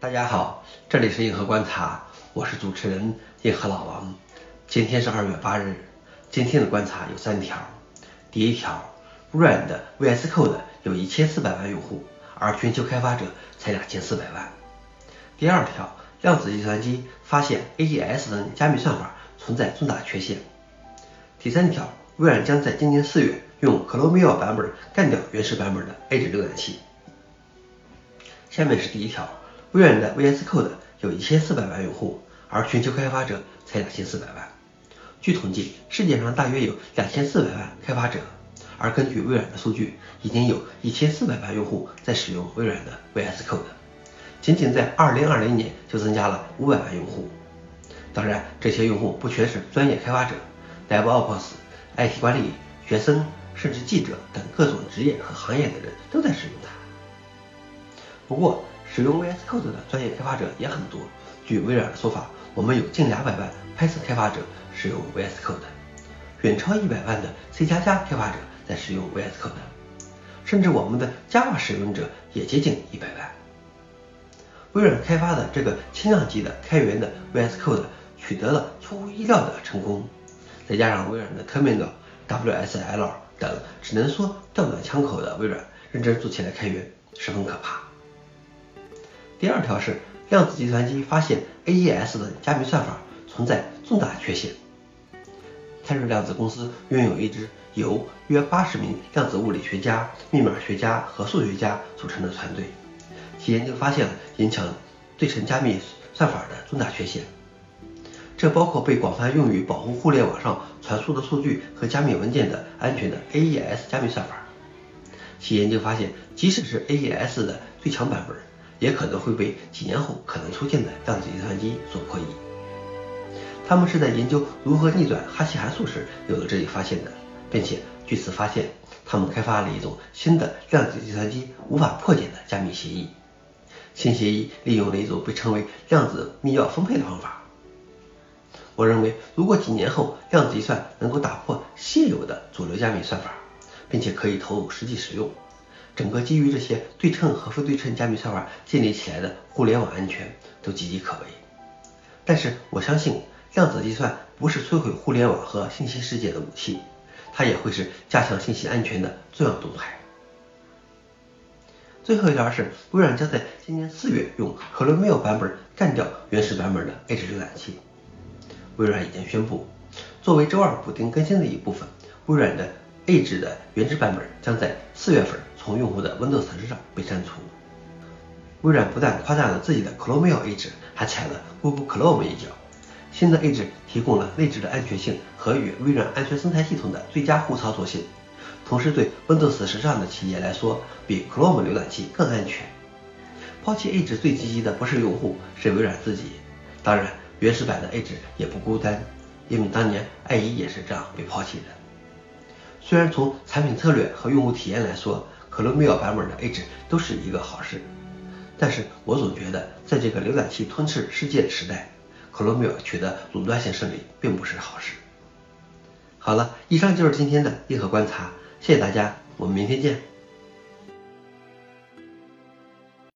大家好，这里是硬核观察，我是主持人硬核老王。今天是二月八日，今天的观察有三条。第一条，微软的 VS Code 有一千四百万用户，而全球开发者才两千四百万。第二条，量子计算机发现 AES 等加密算法存在重大缺陷。第三条，微软将在今年四月用 Chromium 版本干掉原始版本的 Edge 浏览器。下面是第一条，微软的 VS Code 有一千四百万用户，而全球开发者才两千四百万。据统计，世界上大约有两千四百万开发者，而根据微软的数据，已经有一千四百万用户在使用微软的 VS Code，仅仅在二零二零年就增加了五百万用户。当然，这些用户不全是专业开发者，DevOps、IT 管理、学生，甚至记者等各种职业和行业的人都在使用它。不过，使用 VS Code 的专业开发者也很多。据微软的说法，我们有近两百万 Python 开发者使用 VS Code，远超一百万的 C 加加开发者在使用 VS Code，甚至我们的 Java 使用者也接近一百万。微软开发的这个轻量级的开源的 VS Code 取得了出乎意料的成功，再加上微软的 Terminal、WSL 等，只能说调转枪口的微软认真做起来开源十分可怕。第二条是量子计算机发现 AES 的加密算法存在重大缺陷。泰瑞量子公司拥有一支由约八十名量子物理学家、密码学家和数学家组成的团队，其研究发现了影响对称加密算法的重大缺陷。这包括被广泛用于保护互联网上传输的数据和加密文件的安全的 AES 加密算法。其研究发现，即使是 AES 的最强版本。也可能会被几年后可能出现的量子计算机所破译。他们是在研究如何逆转哈希函数时有了这一发现的，并且据此发现，他们开发了一种新的量子计算机无法破解的加密协议。新协议利用了一种被称为量子密钥分配的方法。我认为，如果几年后量子计算能够打破现有的主流加密算法，并且可以投入实际使用。整个基于这些对称和非对称加密算法建立起来的互联网安全都岌岌可危。但是我相信，量子计算不是摧毁互联网和信息世界的武器，它也会是加强信息安全的重要盾牌。最后一条是，微软将在今年四月用 Chromium 版本干掉原始版本的 Edge 浏览器。微软已经宣布，作为周二补丁更新的一部分，微软的 Edge 的原汁版本将在四月份。从用户的 Windows 设施上被删除。微软不但夸大了自己的 Chromium Edge，还踩了 Google Chrome 一脚。新的 Edge 提供了内置的安全性和与微软安全生态系统的最佳互操作性，同时对 Windows 设施上的企业来说，比 Chrome 浏览器更安全。抛弃 Edge 最积极的不是用户，是微软自己。当然，原始版的 Edge 也不孤单，因为当年爱伊也是这样被抛弃的。虽然从产品策略和用户体验来说，Colomio 版本的 Edge 都是一个好事，但是我总觉得在这个浏览器吞噬世界的时代，克罗米尔取得垄断性胜利并不是好事。好了，以上就是今天的硬核观察，谢谢大家，我们明天见。